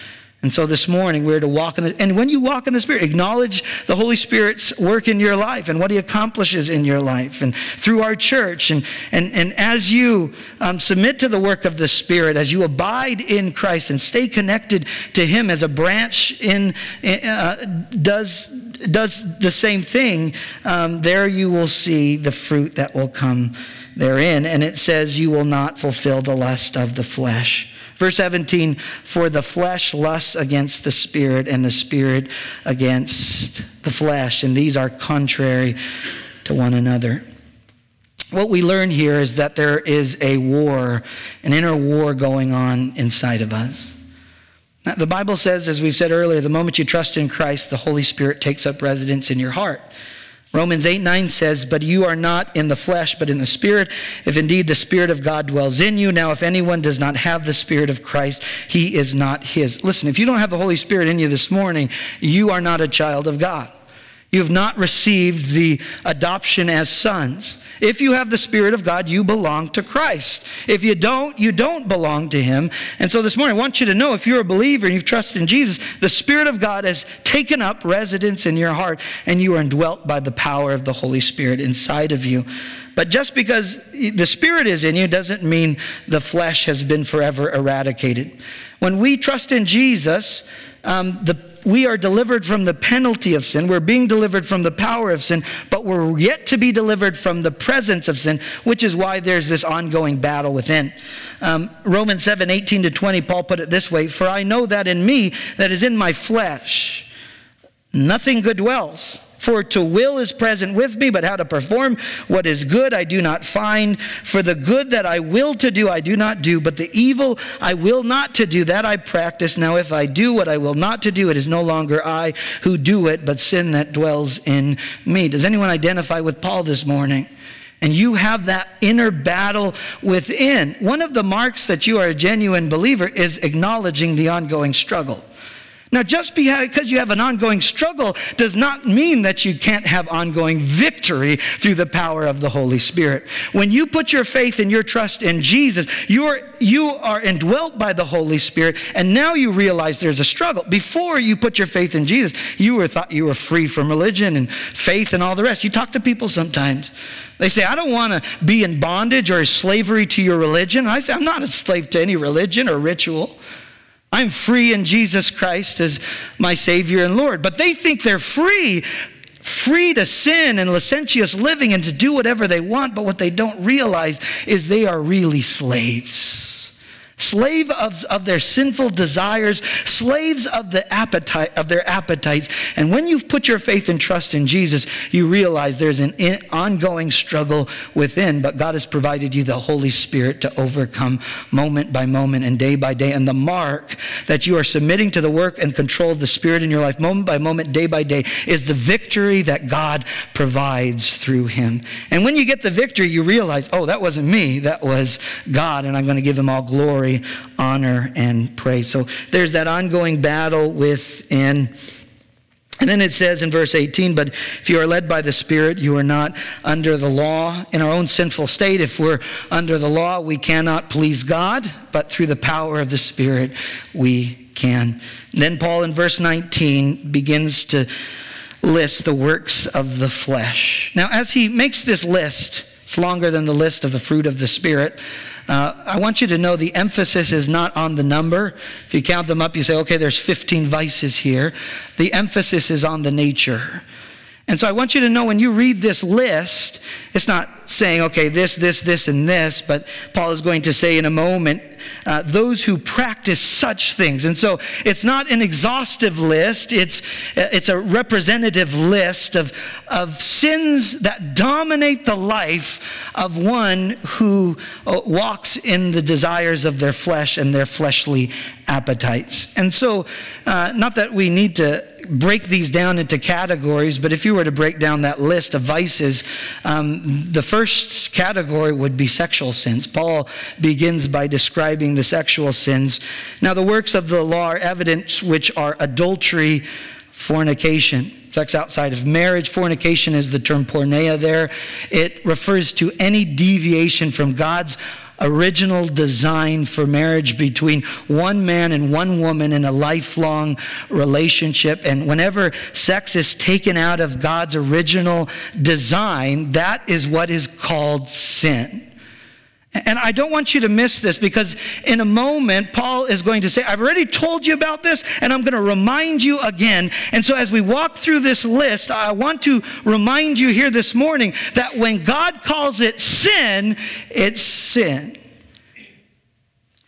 S1: And so this morning we're to walk in the, and when you walk in the Spirit, acknowledge the Holy Spirit's work in your life and what He accomplishes in your life and through our church. And, and, and as you um, submit to the work of the Spirit, as you abide in Christ and stay connected to Him as a branch in, uh, does, does the same thing, um, there you will see the fruit that will come therein. And it says, You will not fulfill the lust of the flesh. Verse 17, for the flesh lusts against the spirit, and the spirit against the flesh, and these are contrary to one another. What we learn here is that there is a war, an inner war going on inside of us. Now, the Bible says, as we've said earlier, the moment you trust in Christ, the Holy Spirit takes up residence in your heart. Romans 8 9 says, But you are not in the flesh, but in the Spirit, if indeed the Spirit of God dwells in you. Now, if anyone does not have the Spirit of Christ, he is not his. Listen, if you don't have the Holy Spirit in you this morning, you are not a child of God. You have not received the adoption as sons. If you have the Spirit of God, you belong to Christ. If you don't, you don't belong to Him. And so this morning, I want you to know if you're a believer and you've trusted in Jesus, the Spirit of God has taken up residence in your heart and you are indwelt by the power of the Holy Spirit inside of you. But just because the Spirit is in you doesn't mean the flesh has been forever eradicated. When we trust in Jesus, um, the we are delivered from the penalty of sin. We're being delivered from the power of sin, but we're yet to be delivered from the presence of sin, which is why there's this ongoing battle within. Um, Romans 7 18 to 20, Paul put it this way For I know that in me, that is in my flesh, nothing good dwells. For to will is present with me, but how to perform what is good I do not find. For the good that I will to do I do not do, but the evil I will not to do that I practice. Now if I do what I will not to do, it is no longer I who do it, but sin that dwells in me. Does anyone identify with Paul this morning? and you have that inner battle within. One of the marks that you are a genuine believer is acknowledging the ongoing struggle. Now, just because you have an ongoing struggle does not mean that you can't have ongoing victory through the power of the Holy Spirit. When you put your faith and your trust in Jesus, you are, you are indwelt by the Holy Spirit, and now you realize there's a struggle. Before you put your faith in Jesus, you were thought you were free from religion and faith and all the rest. You talk to people sometimes. They say, I don't want to be in bondage or slavery to your religion. I say, I'm not a slave to any religion or ritual. I'm free in Jesus Christ as my Savior and Lord. But they think they're free, free to sin and licentious living and to do whatever they want. But what they don't realize is they are really slaves slave of, of their sinful desires, slaves of the appetite of their appetites. And when you've put your faith and trust in Jesus, you realize there's an in, ongoing struggle within, but God has provided you the Holy Spirit to overcome moment by moment and day by day. And the mark that you are submitting to the work and control of the Spirit in your life, moment by moment, day by day, is the victory that God provides through Him. And when you get the victory, you realize, oh, that wasn't me, that was God, and I'm going to give Him all glory glory, honor, and praise. So there's that ongoing battle within. And then it says in verse 18, but if you are led by the Spirit, you are not under the law. In our own sinful state, if we're under the law, we cannot please God, but through the power of the Spirit, we can. And then Paul in verse 19 begins to list the works of the flesh. Now, as he makes this list, it's longer than the list of the fruit of the Spirit. Uh, I want you to know the emphasis is not on the number. If you count them up, you say, okay, there's 15 vices here. The emphasis is on the nature. And so I want you to know when you read this list, it's not saying, okay, this, this, this, and this, but Paul is going to say in a moment, uh, those who practice such things. And so it's not an exhaustive list, it's, it's a representative list of, of sins that dominate the life of one who uh, walks in the desires of their flesh and their fleshly appetites. And so, uh, not that we need to break these down into categories, but if you were to break down that list of vices, um, the first category would be sexual sins. Paul begins by describing the sexual sins. Now, the works of the law are evidence, which are adultery, fornication, sex outside of marriage. Fornication is the term porneia there. It refers to any deviation from God's original design for marriage between one man and one woman in a lifelong relationship. And whenever sex is taken out of God's original design, that is what is called sin. And I don't want you to miss this because in a moment, Paul is going to say, I've already told you about this, and I'm going to remind you again. And so, as we walk through this list, I want to remind you here this morning that when God calls it sin, it's sin.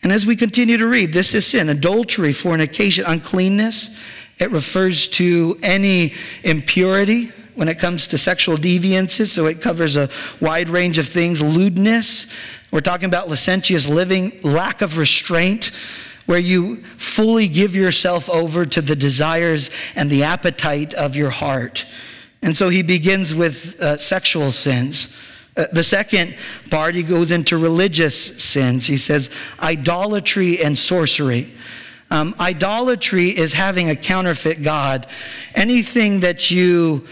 S1: And as we continue to read, this is sin adultery, fornication, uncleanness. It refers to any impurity when it comes to sexual deviances, so it covers a wide range of things. Lewdness, we're talking about licentious living, lack of restraint, where you fully give yourself over to the desires and the appetite of your heart. And so he begins with uh, sexual sins. Uh, the second part, he goes into religious sins. He says idolatry and sorcery. Um, idolatry is having a counterfeit God. Anything that you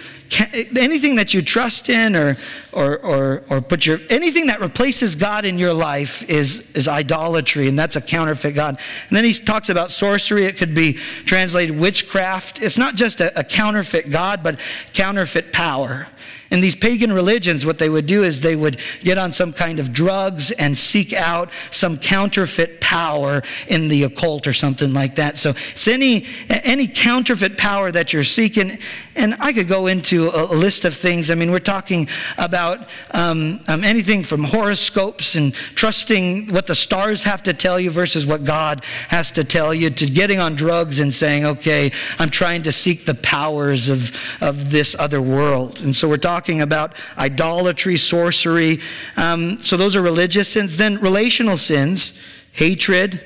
S1: anything that you trust in or, or, or, or put your, anything that replaces God in your life is, is idolatry, and that's a counterfeit God. And then he talks about sorcery. It could be translated witchcraft. It's not just a, a counterfeit God, but counterfeit power. In these pagan religions, what they would do is they would get on some kind of drugs and seek out some counterfeit power in the occult or something like that. So it's any, any counterfeit power that you're seeking. And I could go into a, list of things. I mean, we're talking about um, um, anything from horoscopes and trusting what the stars have to tell you versus what God has to tell you to getting on drugs and saying, okay, I'm trying to seek the powers of, of this other world. And so we're talking talking about idolatry, sorcery. Um, so those are religious sins. Then relational sins, hatred,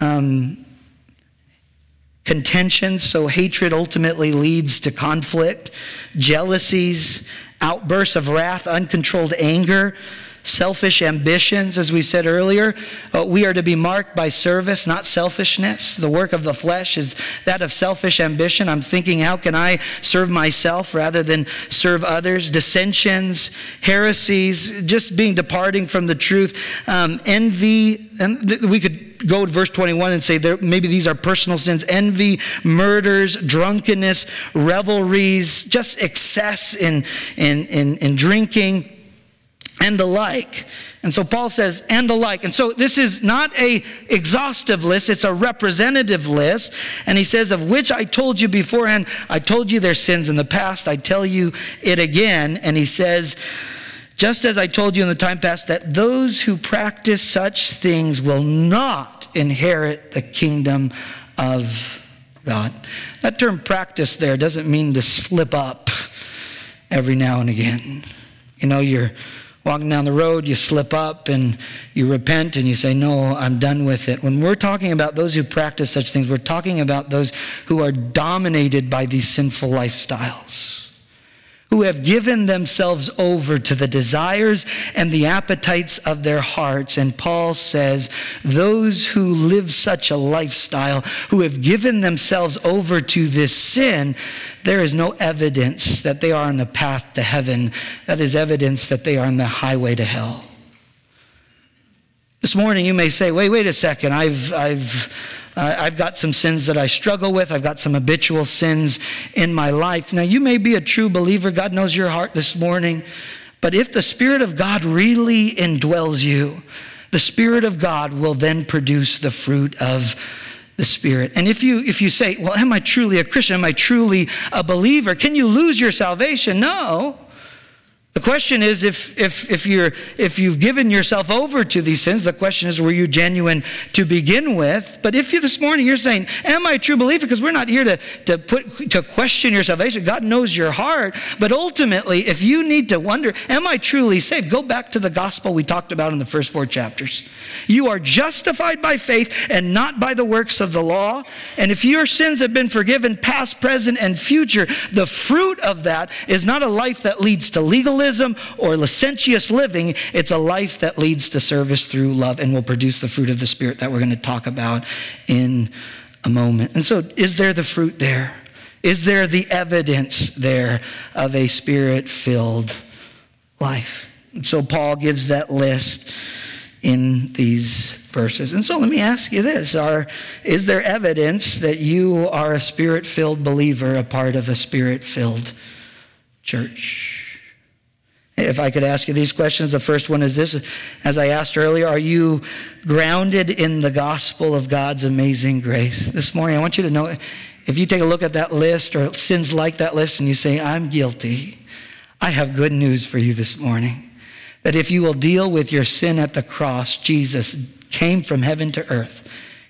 S1: um, contentions. So hatred ultimately leads to conflict, jealousies, outbursts of wrath, uncontrolled anger selfish ambitions, as we said earlier. Uh, we are to be marked by service, not selfishness. The work of the flesh is that of selfish ambition. I'm thinking, how can I serve myself rather than serve others? Dissensions, heresies, just being departing from the truth, um, envy, and th- we could go to verse 21 and say there, maybe these are personal sins envy, murders, drunkenness, revelries, just excess in, in, in, in drinking and the like. And so Paul says, and the like. And so this is not a exhaustive list, it's a representative list. And he says, of which I told you beforehand, I told you their sins in the past, I tell you it again. And he says, just as I told you in the time past, that those who practice such things will not inherit the kingdom of God. That term practice there doesn't mean to slip up every now and again. You know, you're walking down the road, you slip up and you repent and you say, No, I'm done with it. When we're talking about those who practice such things, we're talking about those who are dominated by these sinful lifestyles who have given themselves over to the desires and the appetites of their hearts. And Paul says, those who live such a lifestyle, who have given themselves over to this sin, there is no evidence that they are on the path to heaven. That is evidence that they are on the highway to hell. This morning you may say, wait, wait a second, I've, I've, uh, I've got some sins that I struggle with. I've got some habitual sins in my life. Now, you may be a true believer. God knows your heart this morning. But if the Spirit of God really indwells you, the Spirit of God will then produce the fruit of the Spirit. And if you if you say, "Well, am I truly a Christian? Am I truly a believer?" Can you lose your salvation? No. The question is if, if, if, you're, if you've given yourself over to these sins, the question is, were you genuine to begin with? But if you this morning you're saying, Am I a true believer? Because we're not here to, to, put, to question your salvation. God knows your heart. But ultimately, if you need to wonder, Am I truly saved? Go back to the gospel we talked about in the first four chapters. You are justified by faith and not by the works of the law. And if your sins have been forgiven, past, present, and future, the fruit of that is not a life that leads to legalism or licentious living. It's a life that leads to service through love and will produce the fruit of the Spirit that we're going to talk about in a moment. And so, is there the fruit there? Is there the evidence there of a spirit filled life? And so Paul gives that list in these verses. And so let me ask you this are, Is there evidence that you are a spirit filled believer, a part of a spirit filled church? If I could ask you these questions, the first one is this as I asked earlier, are you grounded in the gospel of God's amazing grace? This morning, I want you to know if you take a look at that list or sins like that list and you say, I'm guilty, I have good news for you this morning. That if you will deal with your sin at the cross, Jesus came from heaven to earth.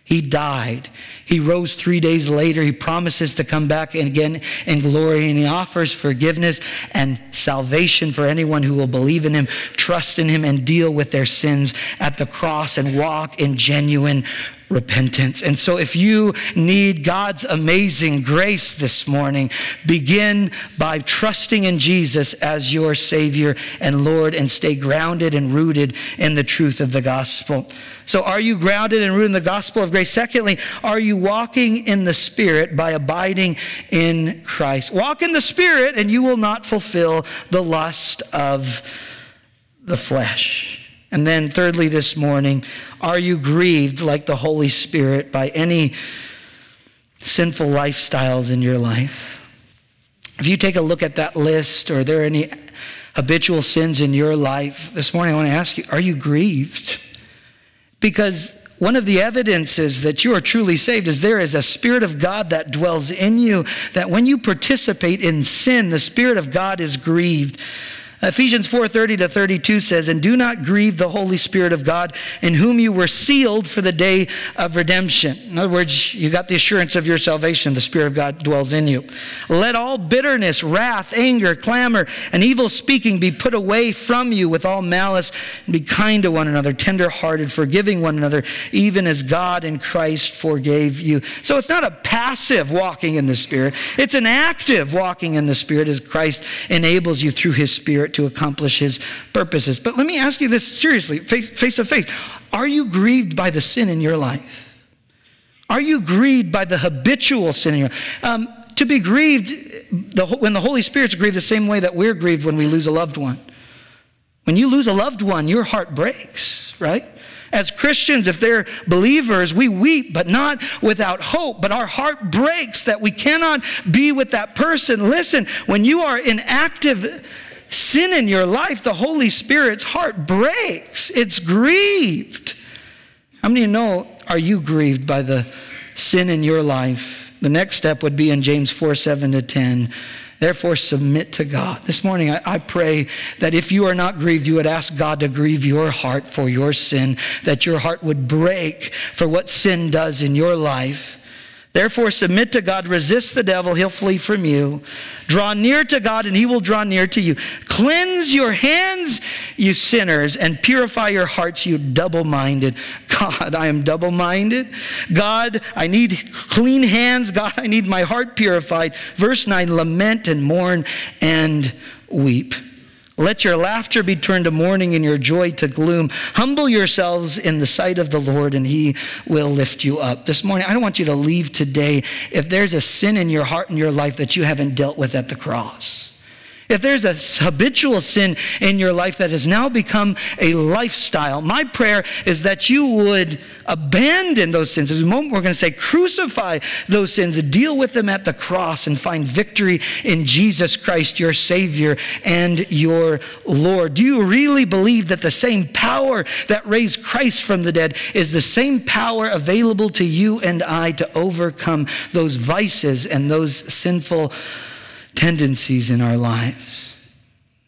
S1: He died. He rose three days later. He promises to come back again in glory, and he offers forgiveness and salvation for anyone who will believe in him, trust in him, and deal with their sins at the cross and walk in genuine repentance. And so, if you need God's amazing grace this morning, begin by trusting in Jesus as your Savior and Lord and stay grounded and rooted in the truth of the gospel. So, are you grounded and rooted in the gospel of grace? Secondly, are you walking in the Spirit by abiding in Christ? Walk in the Spirit, and you will not fulfill the lust of the flesh. And then, thirdly, this morning, are you grieved like the Holy Spirit by any sinful lifestyles in your life? If you take a look at that list, are there any habitual sins in your life, this morning I want to ask you, are you grieved? Because one of the evidences that you are truly saved is there is a Spirit of God that dwells in you, that when you participate in sin, the Spirit of God is grieved. Ephesians 4:30 to 32 says, "And do not grieve the Holy Spirit of God, in whom you were sealed for the day of redemption." In other words, you got the assurance of your salvation. The Spirit of God dwells in you. Let all bitterness, wrath, anger, clamor, and evil speaking be put away from you with all malice, and be kind to one another, tender-hearted, forgiving one another, even as God in Christ forgave you. So it's not a passive walking in the Spirit; it's an active walking in the Spirit as Christ enables you through His Spirit Spirit to accomplish his purposes. But let me ask you this seriously, face, face to face. Are you grieved by the sin in your life? Are you grieved by the habitual sin in your life? Um, to be grieved, the, when the Holy Spirit's grieved the same way that we're grieved when we lose a loved one. When you lose a loved one, your heart breaks, right? As Christians, if they're believers, we weep, but not without hope. But our heart breaks that we cannot be with that person. Listen, when you are in active sin in your life, the Holy Spirit's heart breaks. It's grieved. How many of you know, are you grieved by the sin in your life? The next step would be in James 4 7 to 10. Therefore, submit to God. This morning, I, I, pray that if you are not grieved, you would ask God to grieve your heart for your sin, that your heart would break for what sin does in your life. Therefore, submit to God, resist the devil, he'll flee from you. Draw near to God, and he will draw near to you. Cleanse your hands, you sinners, and purify your hearts, you double minded. God, I am double minded. God, I need clean hands. God, I need my heart purified. Verse 9 lament and mourn and weep. Let your laughter be turned to mourning and your joy to gloom. Humble yourselves in the sight of the Lord, and he will lift you up. This morning, I don't want you to leave today if there's a sin in your heart and your life that you haven't dealt with at the cross. If there's a habitual sin in your life that has now become a lifestyle, my prayer is that you would abandon those sins. At the moment, we're going to say crucify those sins, deal with them at the cross, and find victory in Jesus Christ, your Savior and your Lord. Do you really believe that the same power that raised Christ from the dead is the same power available to you and I to overcome those vices and those sinful tendencies in our lives.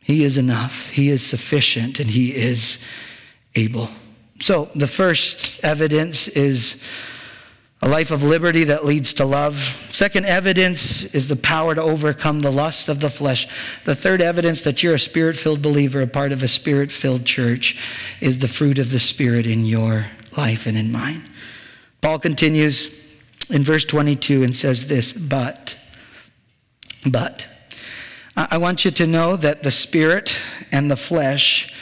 S1: He is enough, He is sufficient, and He is able. So, the first evidence is a life of liberty that leads to love. Second evidence is the power to overcome the lust of the flesh. The third evidence that you're a spirit filled believer, a part of a spirit filled church, is the fruit of the Spirit in your life and in mine. Paul continues in verse 22 and says this, but but I want you to know that the spirit and the flesh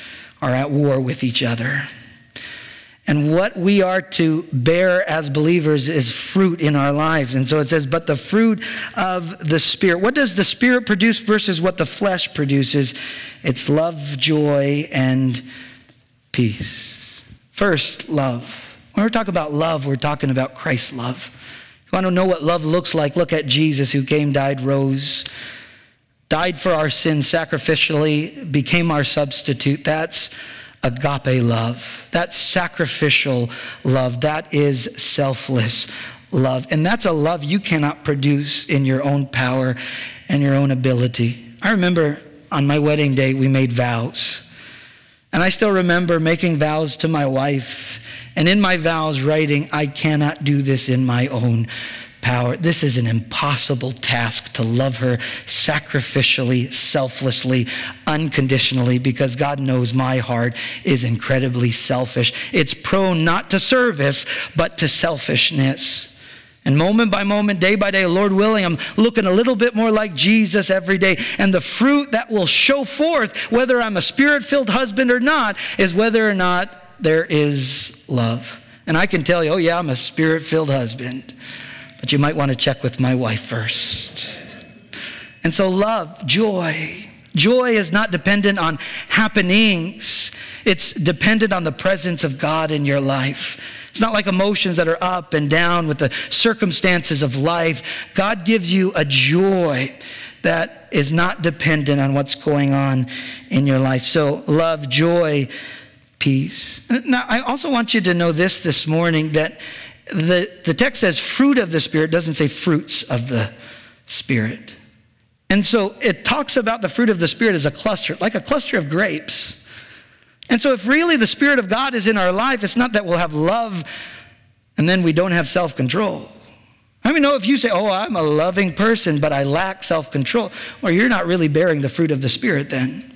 S1: are at war with each other. And what we are to bear as believers is fruit in our lives. And so it says, but the fruit of the Spirit. What does the Spirit produce versus what the flesh produces? It's love, joy, and peace. First, love. When we're talking about love, we're talking about Christ's love. You want to know what love looks like? Look at Jesus who came, died, rose, died for our sins sacrificially, became our substitute. That's agape love. That's sacrificial love. That is selfless love. And that's a love you cannot produce in your own power and your own ability. I remember on my wedding day, we made vows. And I still remember making vows to my wife. And in my vows, writing, I cannot do this in my own power. This is an impossible task to love her sacrificially, selflessly, unconditionally, because God knows my heart is incredibly selfish. It's prone not to service, but to selfishness. And moment by moment, day by day, Lord willing, I'm looking a little bit more like Jesus every day. And the fruit that will show forth, whether I'm a spirit filled husband or not, is whether or not there is love. And I can tell you, oh, yeah, I'm a spirit filled husband but you might want to check with my wife first. And so, love, joy. Joy is not dependent on happenings, it's dependent on the presence of God in your life. It's not like emotions that are up and down with the circumstances of life. God gives you a joy that is not dependent on what's going on in your life. So, love, joy, peace. Now, I also want you to know this this morning that the, the text says fruit of the Spirit, doesn't say fruits of the Spirit. And so it talks about the fruit of the Spirit as a cluster, like a cluster of grapes. And so if really the Spirit of God is in our life, it's not that we'll have love and then we don't have self control. I mean, no, if you say, Oh, I'm a loving person, but I lack self control, well, you're not really bearing the fruit of the Spirit then.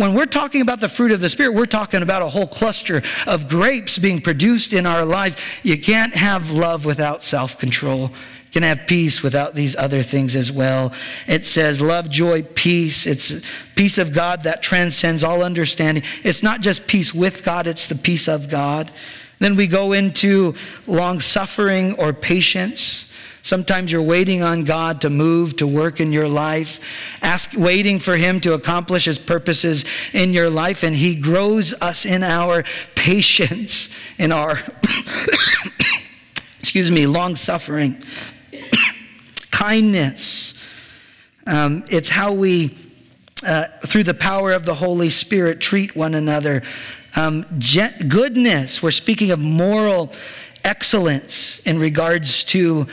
S1: When we're talking about the fruit of the Spirit, we're talking about a whole cluster of grapes being produced in our lives. You can't have love without self control. You can have peace without these other things as well. It says love, joy, peace. It's peace of God that transcends all understanding. It's not just peace with God, it's the peace of God. Then we go into long suffering or patience. Sometimes you're waiting on God to move, to work in your life, ask, waiting for Him to accomplish His purposes in your life, and He grows us in our patience, in our, excuse me, long suffering, kindness. Um, it's how we, uh, through the power of the Holy Spirit, treat one another. Um, goodness, we're speaking of moral excellence in regards to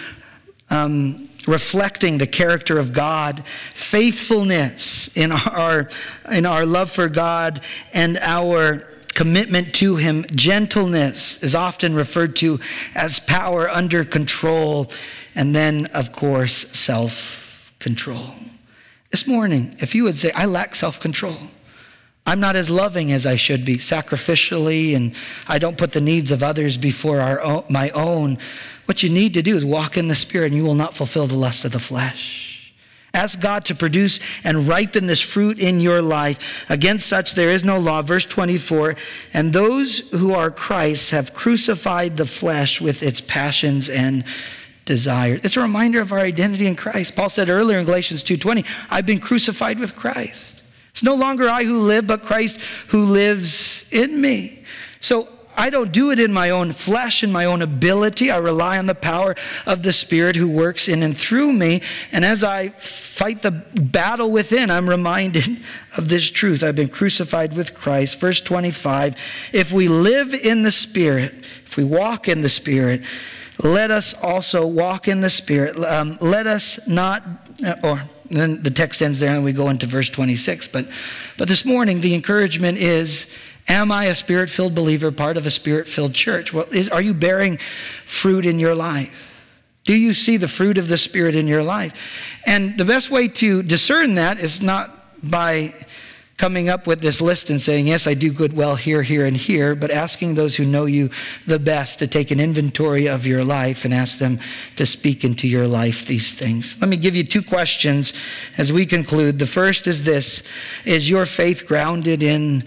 S1: um, reflecting the character of God, faithfulness in our, in our love for God and our commitment to Him. Gentleness is often referred to as power under control. And then, of course, self control. This morning, if you would say, I lack self control, I'm not as loving as I should be sacrificially, and I don't put the needs of others before our own, my own. What you need to do is walk in the Spirit, and you will not fulfill the lust of the flesh. Ask God to produce and ripen this fruit in your life. Against such there is no law. Verse 24 And those who are Christ's have crucified the flesh with its passions and desires. It's a reminder of our identity in Christ. Paul said earlier in Galatians 2:20, I've been crucified with Christ. It's no longer I who live, but Christ who lives in me. So I don't do it in my own flesh, in my own ability. I rely on the power of the Spirit who works in and through me. And as I fight the battle within, I'm reminded of this truth. I've been crucified with Christ. Verse 25 If we live in the Spirit, if we walk in the Spirit, let us also walk in the Spirit. Um, let us not, uh, or and then the text ends there and we go into verse 26. But, but this morning, the encouragement is Am I a spirit filled believer, part of a spirit filled church? Well, is, are you bearing fruit in your life? Do you see the fruit of the Spirit in your life? And the best way to discern that is not by coming up with this list and saying, Yes, I do good well here, here, and here, but asking those who know you the best to take an inventory of your life and ask them to speak into your life these things. Let me give you two questions as we conclude. The first is this Is your faith grounded in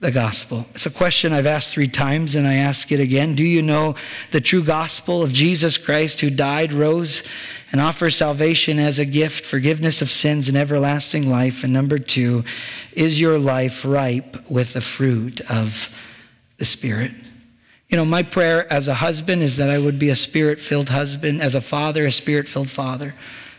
S1: the gospel? It's a question I've asked three times and I ask it again. Do you know the true gospel of Jesus Christ who died, rose, and offers salvation as a gift, forgiveness of sins, and everlasting life? And number two, is your life ripe with the fruit of the Spirit? You know, my prayer as a husband is that I would be a spirit filled husband, as a father, a spirit filled father.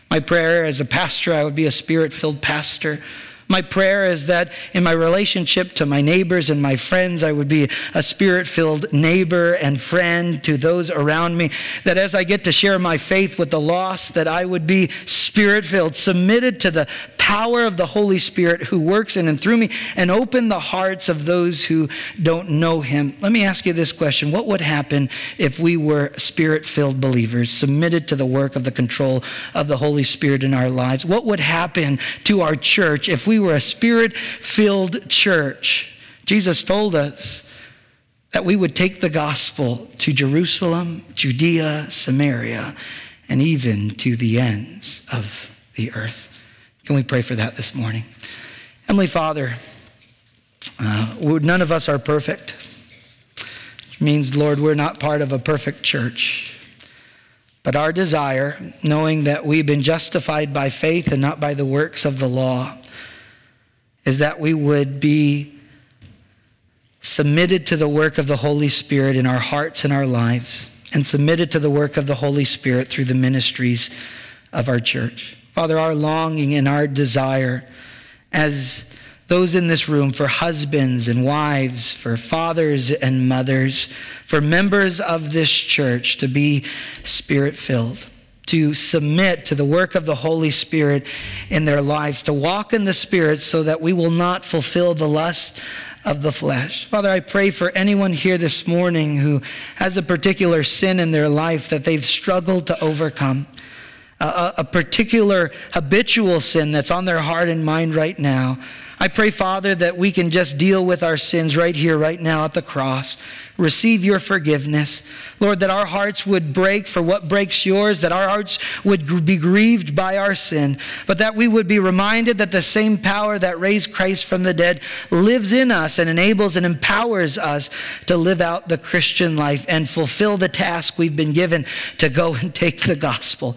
S1: My prayer as a pastor, I would be a spirit filled pastor. My prayer is that in my relationship to my neighbors and my friends, I would be a spirit filled neighbor and friend to those around me. That as I get to share my faith with the lost, that I would be spirit filled, submitted to the power of the Holy Spirit who works in and through me, and open the hearts of those who don't know Him. Let me ask you this question What would happen if we were spirit filled believers, submitted to the work of the control of the Holy Spirit in our lives? What would happen to our church if we were a spirit filled church. Jesus told us that we would take the gospel to Jerusalem, Judea, Samaria, and even to the ends of the earth. Can we pray for that this morning? Heavenly Father, uh, none of us are perfect, which means, Lord, we're not part of a perfect church. But our desire, knowing that we've been justified by faith and not by the works of the law, is that we would be submitted to the work of the Holy Spirit in our hearts and our lives, and submitted to the work of the Holy Spirit through the ministries of our church. Father, our longing and our desire as those in this room, for husbands and wives, for fathers and mothers, for members of this church to be spirit filled to submit to the work of the Holy Spirit in their lives, to walk in the Spirit so that we will not fulfill the lust of the flesh. Father, I pray for anyone here this morning who has a particular sin in their life that they've struggled to overcome. A, a, particular habitual sin that's on their heart and mind right now. I pray, Father, that we can just deal with our sins right here, right now at the cross. Receive your forgiveness. Lord, that our hearts would break for what breaks yours, that our hearts would be grieved by our sin, but that we would be reminded that the same power that raised Christ from the dead lives in us and enables and empowers us to live out the Christian life and fulfill the task we've been given to go and take the gospel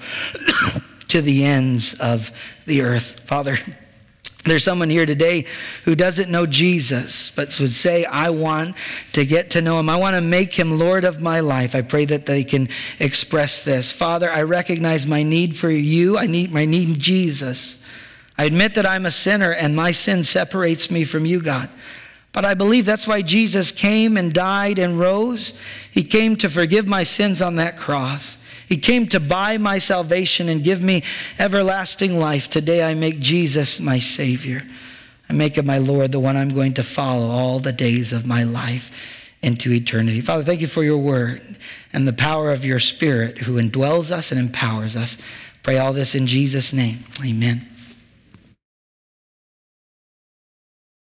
S1: to the ends of the earth. Father, there's someone here today who doesn't know Jesus, but would say, I want to get to know him. I want to make him Lord of my life. I pray that they can express this. Father, I recognize my need for you. I need my need Jesus. I admit that I'm a sinner and my sin separates me from you, God. But I believe that's why Jesus came and died and rose. He came to forgive my sins on that cross. He came to buy my salvation and give me everlasting life. Today I make Jesus my Savior. I make him my Lord, the one I'm going to follow all the days of my life into eternity. Father, thank you for your word and the power of your Spirit who indwells us and empowers us. Pray all this in Jesus' name. Amen.